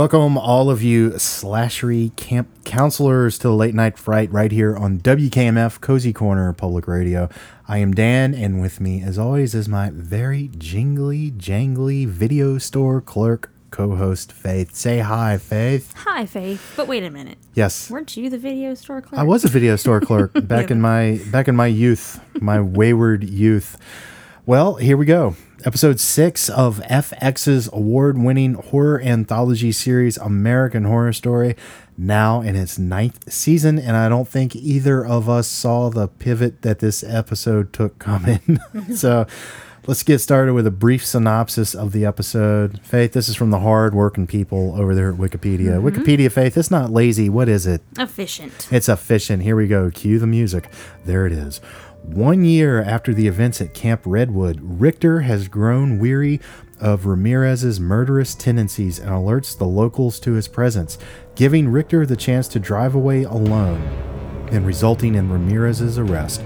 Welcome, all of you slashery camp counselors, to the Late Night Fright right here on WKMF Cozy Corner Public Radio. I am Dan, and with me, as always, is my very jingly, jangly video store clerk co host, Faith. Say hi, Faith. Hi, Faith. But wait a minute. Yes. Weren't you the video store clerk? I was a video store clerk back in my back in my youth, my wayward youth. Well, here we go. Episode six of FX's award winning horror anthology series, American Horror Story, now in its ninth season. And I don't think either of us saw the pivot that this episode took coming. so let's get started with a brief synopsis of the episode. Faith, this is from the hard working people over there at Wikipedia. Mm-hmm. Wikipedia, Faith, it's not lazy. What is it? Efficient. It's efficient. Here we go. Cue the music. There it is. One year after the events at Camp Redwood, Richter has grown weary of Ramirez's murderous tendencies and alerts the locals to his presence, giving Richter the chance to drive away alone and resulting in Ramirez's arrest.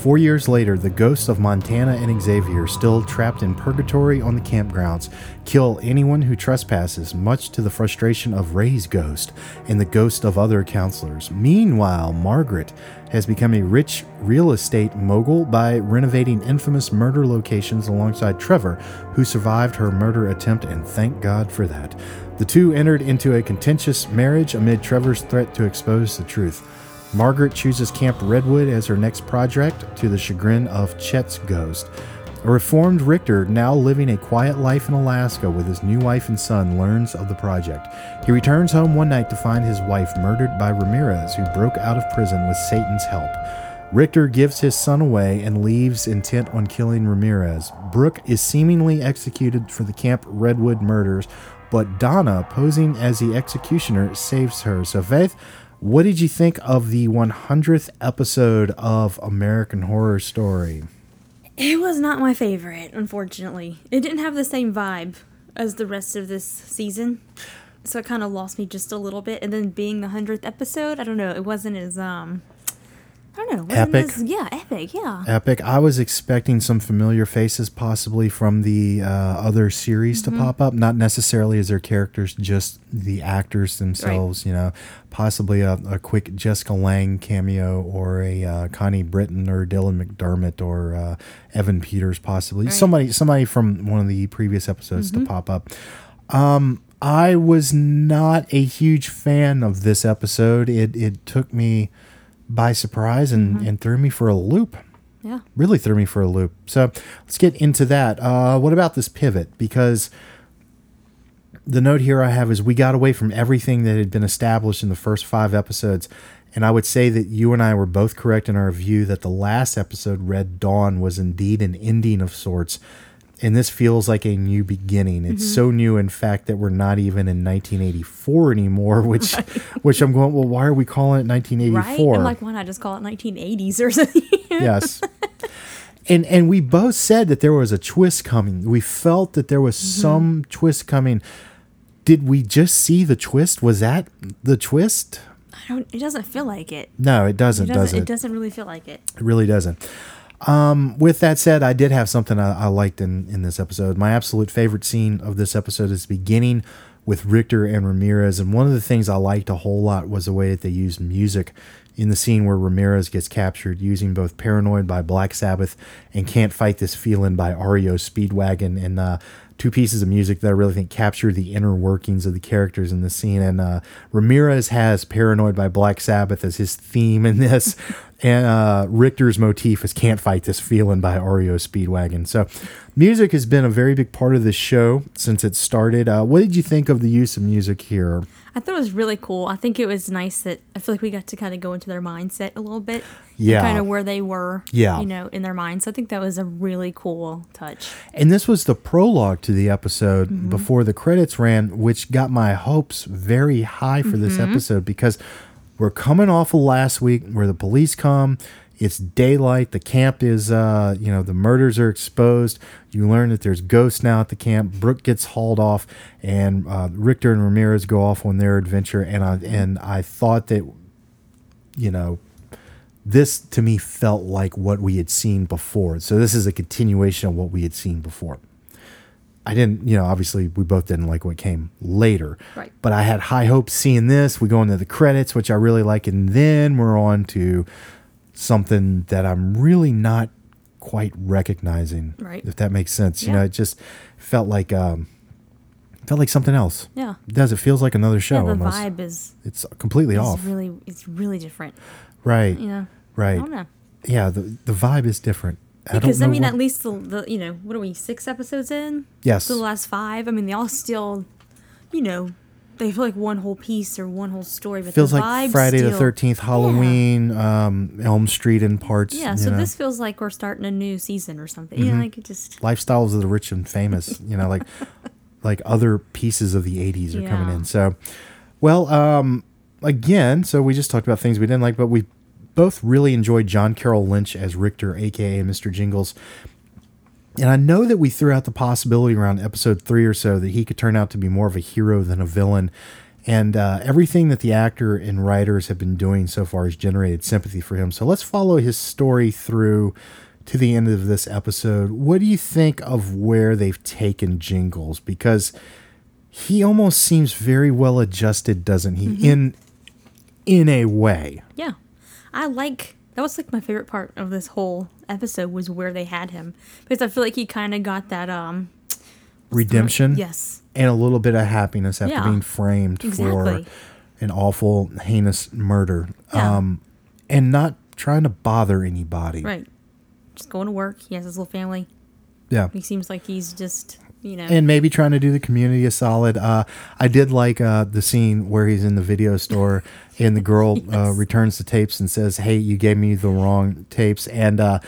Four years later, the ghosts of Montana and Xavier, still trapped in purgatory on the campgrounds, kill anyone who trespasses, much to the frustration of Ray's ghost and the ghost of other counselors. Meanwhile, Margaret has become a rich real estate mogul by renovating infamous murder locations alongside Trevor, who survived her murder attempt, and thank God for that. The two entered into a contentious marriage amid Trevor's threat to expose the truth. Margaret chooses Camp Redwood as her next project to the chagrin of Chet's ghost. A reformed Richter, now living a quiet life in Alaska with his new wife and son, learns of the project. He returns home one night to find his wife murdered by Ramirez, who broke out of prison with Satan's help. Richter gives his son away and leaves intent on killing Ramirez. Brooke is seemingly executed for the Camp Redwood murders, but Donna, posing as the executioner, saves her. So, Faith, what did you think of the 100th episode of American Horror Story? It was not my favorite, unfortunately. It didn't have the same vibe as the rest of this season. So it kind of lost me just a little bit. And then being the 100th episode, I don't know, it wasn't as, um, I don't know. Epic? As, yeah, epic, yeah. Epic. I was expecting some familiar faces, possibly from the uh, other series, to pop up. Not necessarily as their characters, just the actors themselves. You know, possibly a, a quick Jessica Lange cameo, or a uh, Connie Britton, or Dylan McDermott, or uh, Evan Peters, possibly somebody, somebody from one of the previous episodes to pop up. Um, I was not a huge fan of this episode. It it took me by surprise and, and threw me for a loop Yeah. really threw me for a loop. So let's get into that. Uh, what about this pivot? Because the note here I have is we got away from everything that had been established in the first five episodes. And I would say that you and I were both correct in our view that the last episode, Red Dawn, was indeed an ending of sorts. And this feels like a new beginning. It's so new, in fact, that we're not even in 1984 anymore. Which, which I'm going. Well, why are we calling it Right? 1984? I'm like, why not just call it 1980s or something? yes. And and we both said that there was a twist coming. We felt that there was Mm-hmm. some twist coming. Did we just see the twist? Was that the twist? I don't, it doesn't feel like it. No, it doesn't, It does doesn't, it? it doesn't really feel like it. It really doesn't. Um, with that said, I did have something I, I liked in, in this episode. My absolute favorite scene of this episode is beginning with Richter and Ramirez. And one of the things I liked a whole lot was the way that they used music in the scene where Ramirez gets captured, using both Paranoid by Black Sabbath and Can't Fight This Feeling by REO Speedwagon. And uh, two pieces of music that I really think capture the inner workings of the characters in the scene. And uh, Ramirez has Paranoid by Black Sabbath as his theme in this. and uh, Richter's motif is Can't Fight This Feeling by REO Speedwagon. So music has been a very big part of this show since it started. Uh, what did you think of the use of music here? I thought it was really cool. I think it was nice that I feel like we got to kind of go into their mindset a little bit. Yeah. Kind of where they were. Yeah. You know, in their minds. So I think that was a really cool touch. And this was the prologue to the episode before the credits ran, which got my hopes very high for this episode because we're coming off of last week where the police come. It's daylight. The camp is, uh, you know, the murders are exposed. You learn that there's ghosts now at the camp. Brooke gets hauled off, and uh, Richter and Ramirez go off on their adventure. And I and I thought that, you know, this to me felt like what we had seen before. So this is a continuation of what we had seen before. I didn't, you know, obviously we both didn't like what came later. Right. But I had high hopes seeing this. We go into the credits, which I really like, and then we're on to something that I'm really not quite recognizing. Right. If that makes sense. You know, it just felt like um felt like something else. Yeah. It does. It feels like another show Yeah, the almost. vibe is, It's completely is off. really it's really different. right. Yeah. Right. I don't know. Yeah, the the vibe is different. I Because I, mean, what- at least the, the you know what are we six episodes in? Yes. So the last five. I mean, they all still, you know, they feel like one whole piece or one whole story. But feels the like Friday the Thirteenth, Halloween, um, Elm Street in parts. Yeah. you So know. this feels like we're starting a new season or something. You Mm-hmm. know, like it just lifestyles of the rich and famous. You know, like like other pieces of the '80s are coming in. So, well, um, again, so we just talked about things we didn't like, but we both really enjoyed John Carroll Lynch as Richter, aka Mr. Jingles. And I know that we threw out the possibility around episode three or so that he could turn out to be more of a hero than a villain. And uh, everything that the actor and writers have been doing so far has generated sympathy for him. So let's follow his story through to the end of this episode. What do you think of where they've taken Jingles? Because he almost seems very well adjusted, doesn't he? In in a way. yeah. I like that was like my favorite part of this whole episode was where they had him because I feel like he kind of got that um Redemption. yes and a little bit of happiness after Yeah. being framed Exactly. for an awful, heinous murder. Yeah. Um, and not trying to bother anybody. right just going to work he has his little family Yeah. he seems like he's just you know And maybe trying to do the community a solid. Uh, I did like uh, the scene where he's in the video store and the girl uh, returns the tapes and says, Hey, you gave me the wrong tapes. And uh,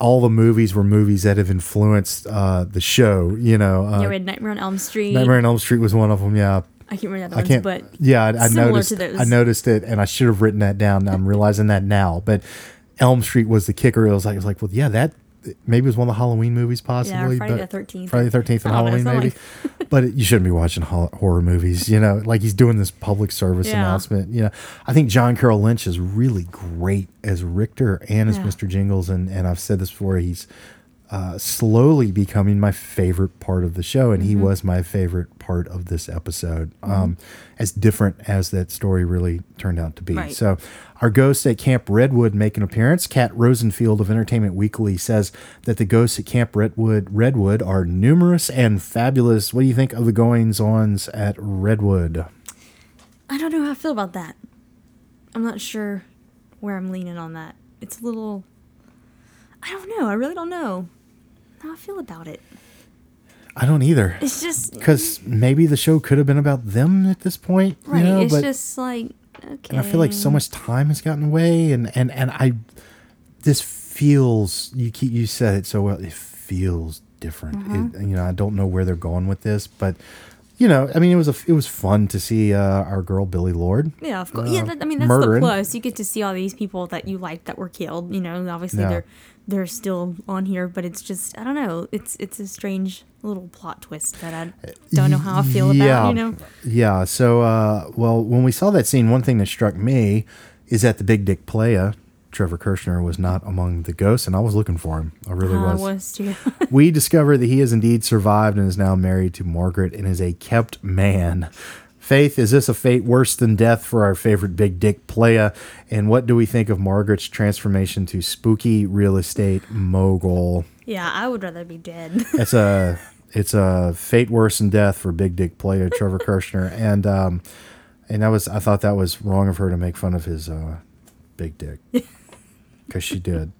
all the movies were movies that have influenced uh, the show, you know. Uh, yeah, we had Nightmare on Elm Street. Nightmare on Elm Street was one of them. Yeah. I can't remember the I other can't. ones, but yeah, I, I noticed. to those. I noticed it, and I should have written that down. I'm realizing that now. But Elm Street was the kicker. It was like, it was like, well, yeah, that maybe it was one of the Halloween movies, possibly. Yeah, Friday but the 13th. Friday the Thirteenth and oh, know, Halloween, something maybe. but it, you shouldn't be watching ho- horror movies. You know, like he's doing this public service Yeah. announcement. You know, I think John Carroll Lynch is really great as Richter and as Yeah. Mr. Jingles, and and I've said this before. He's uh, slowly becoming my favorite part of the show, and he Mm-hmm. was my favorite part of this episode. Um, as different as that story really turned out to be. Right. So, our ghosts at Camp Redwood make an appearance. Kat Rosenfield of Entertainment Weekly says that the ghosts at Camp Redwood Redwood are numerous and fabulous. What do you think of the goings ons at Redwood? I don't know how I feel about that. I'm not sure where I'm leaning on that. It's a little. I don't know. I really don't know how I feel about it. I don't either. It's just Because maybe the show could have been about them at this point, right. you know, it's but just like okay. and I feel like so much time has gotten away, and and and I, this feels you keep you said it so well. It feels different. Mm-hmm. It, you know, I don't know where they're going with this, but you know, I mean, it was a it was fun to see uh, our girl Billie Lourd. Yeah, of course. uh, yeah, that, I mean that's murdering. the plus. You get to see all these people that you liked that were killed. You know, obviously Yeah. they're they're still on here, but it's just I don't know. It's it's a strange little plot twist that I don't know how I feel about. You know, Yeah. So, uh, well, when we saw that scene, one thing that struck me is that the big dick playa, Trevor Kirchner, was not among the ghosts, and I was looking for him. I really I was. was too. we discover that he has indeed survived and is now married to Margaret and is a kept man. Faith, is this a fate worse than death for our favorite big dick playa? And what do we think of Margaret's transformation to spooky real estate mogul? yeah, I would rather be dead. It's a it's a fate worse than death for big dick player Trevor Kirchner, and um, and that was I thought that was wrong of her to make fun of his uh, big dick because she did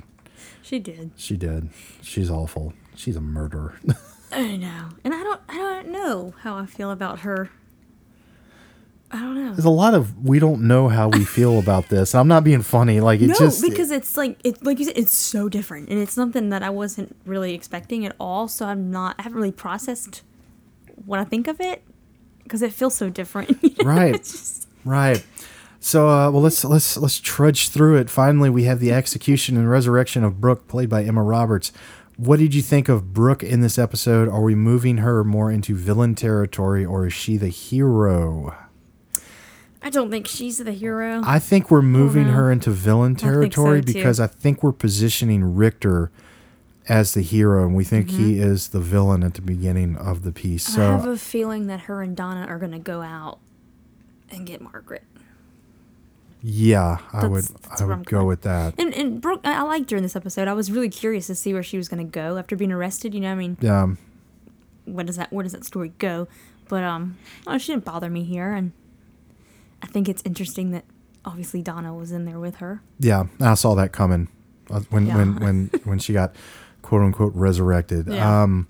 she did. she did she's awful she's a murderer. I know, and I don't I don't know how I feel about her. I don't know. There's a lot of we don't know how we feel about this. I'm not being funny. Like it no, just because it's like it like you said, it's so different, and it's something that I wasn't really expecting at all. So I'm not, I haven't really processed what I think of it because it feels so different. Right. It's just- Right. So, uh, well, let's let's let's trudge through it. Finally, we have the execution and resurrection of Brooke, played by Emma Roberts. What did you think of Brooke in this episode? Are we moving her more into villain territory, or is she the hero? I don't think she's the hero. I think we're moving her into villain think so, territory because I think we're positioning Richter as the hero, and we think he is the villain at the beginning of the piece. Mm-hmm. I have a feeling that her and Donna are gonna go out and get Margaret. Yeah, I That's- would that's I would go with that. And and Brooke, I liked her in this episode. I was really curious to see where she was gonna go after being arrested. You know, I mean, Um, what does that where does that story go? But um, oh, she didn't bother me here, and I think it's interesting that obviously Donna was in there with her. yeah, I saw that coming uh, when Yeah. when when when she got quote unquote resurrected. Yeah. Um,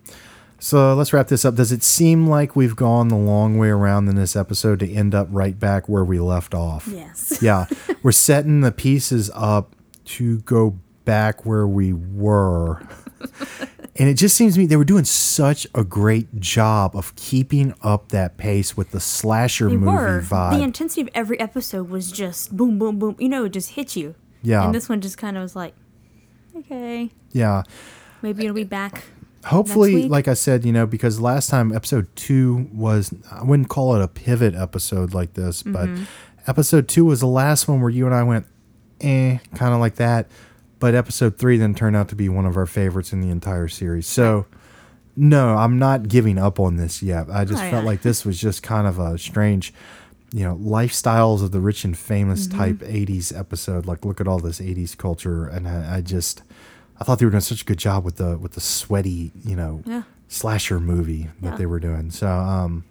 so let's wrap this up. Does it seem like we've gone the long way around in this episode to end up right back where we left off? Yes. yeah, we're setting the pieces up to go back where we were. And it just seems to me they were doing such a great job of keeping up that pace with the slasher They movie were. vibe. The intensity of every episode was just boom, boom, boom. You know, it just hit you. yeah. And this one just kind of was like, okay, yeah. maybe it'll be back. Hopefully, like I said, you know, because last time episode two was, I wouldn't call it a pivot episode like this, but Mm-hmm. episode two was the last one where you and I went, eh, kind of like that. But episode three then turned out to be one of our favorites in the entire series. So, no, I'm not giving up on this yet. I just Oh, felt yeah. like this was just kind of a strange, you know, lifestyles of the rich and famous Mm-hmm. type 80s episode. Like, look at all this 80s culture. And I, I just, I thought they were doing such a good job with the, with the sweaty, you know, Yeah. slasher movie that Yeah. they were doing. So, um,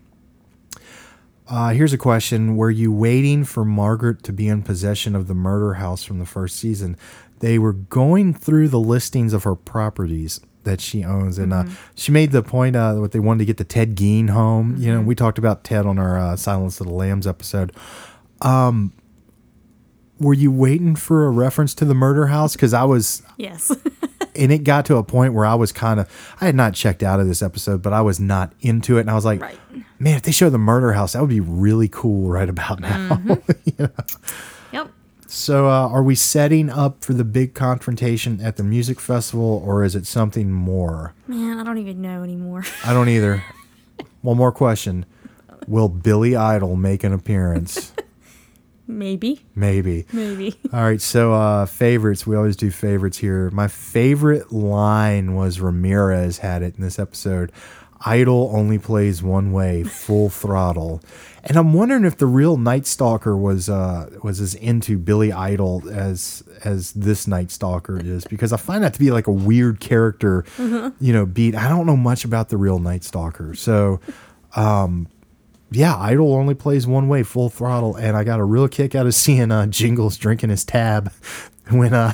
uh, here's a question: Were you waiting for Margaret to be in possession of the murder house from the first season? They were going through the listings of her properties that she owns, and uh, she made the point uh, what they wanted to get the Ed Gein home. You know, we talked about Ted on our uh, Silence of the Lambs episode. Um, were you waiting for a reference to the murder house? Because I was Yes. and it got to a point where I was kind of I had not checked out of this episode, but I was not into it, and I was like, Right. man, if they show the murder house, that would be really cool right about now. You know? yep. So, uh, are we setting up for the big confrontation at the music festival, or is it something more? Man, I don't even know anymore. I don't either. One more question: Will Billy Idol make an appearance? Maybe. Maybe. Maybe. All right, so uh, favorites. We always do favorites here. My favorite line was Ramirez had it in this episode. Idol only plays one way, full throttle. And I'm wondering if the real Night Stalker was uh, was as into Billy Idol as as this Night Stalker is, because I find that to be like a weird character, you know, beat. I don't know much about the real Night Stalker, so yeah, Idol only plays one way, full throttle, and I got a real kick out of seeing uh, Jingles drinking his tab when uh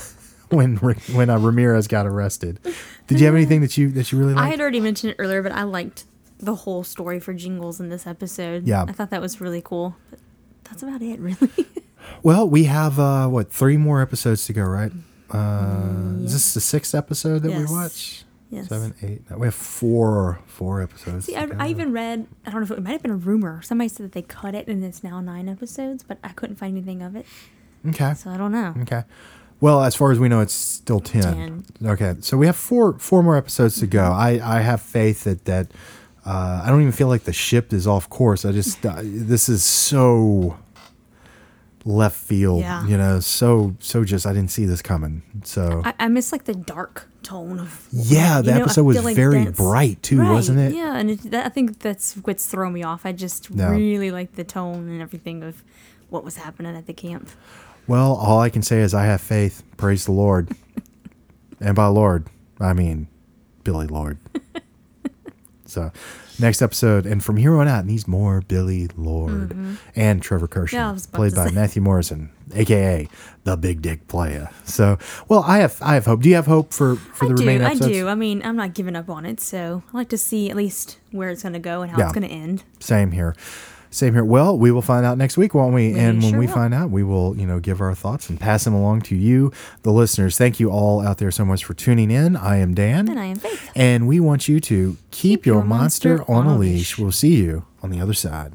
when when uh, Ramirez got arrested. Did you have anything that you that you really Liked? I had already mentioned it earlier, but I liked the whole story for Jingles in this episode. Yeah. I thought that was really cool. But that's about it, really. Well, we have uh what three more episodes to go, right? Uh, Is this the sixth episode that we watch? Yes. Seven, eight. no, we have four four episodes. See, I. I even read, I don't know if it, it might have been a rumor. Somebody said that they cut it and it's now nine episodes, but I couldn't find anything of it. okay. So I don't know. Okay. Well, as far as we know, it's still 10. 10. Okay. So we have four four more episodes to go. I, I have faith that that uh, I don't even feel like the ship is off course. I just uh, this is so left field, Yeah. you know, so so just I didn't see this coming. So I, I miss like the dark tone of. yeah, the know, episode was like very bright too, Right, wasn't it? Yeah, and it, that, I think that's what's throwing me off. I just Yeah. really like the tone and everything of what was happening at the camp. Well, all I can say is I have faith. Praise the Lord. and by Lord, I mean Billie Lourd. so, next episode, and from here on out, needs more Billie Lourd and Trevor Mm-hmm. Yeah, I was about played by say. Matthew Morrison, aka the Big Dick Player. So, well, I have I have hope. Do you have hope for for I the do, remaining I do. I mean, I'm not giving up on it, so I like to see at least where it's going to go and how Yeah. it's going to end. Same here. Same here. Well, we will find out next week, won't we? We and when sure we will. find out, we will, you know, give our thoughts and pass them along to you, the listeners. Thank you all out there so much for tuning in. I am Dan. And I am Faith. And we want you to keep, your, monster, on a leash. We'll see you on the other side.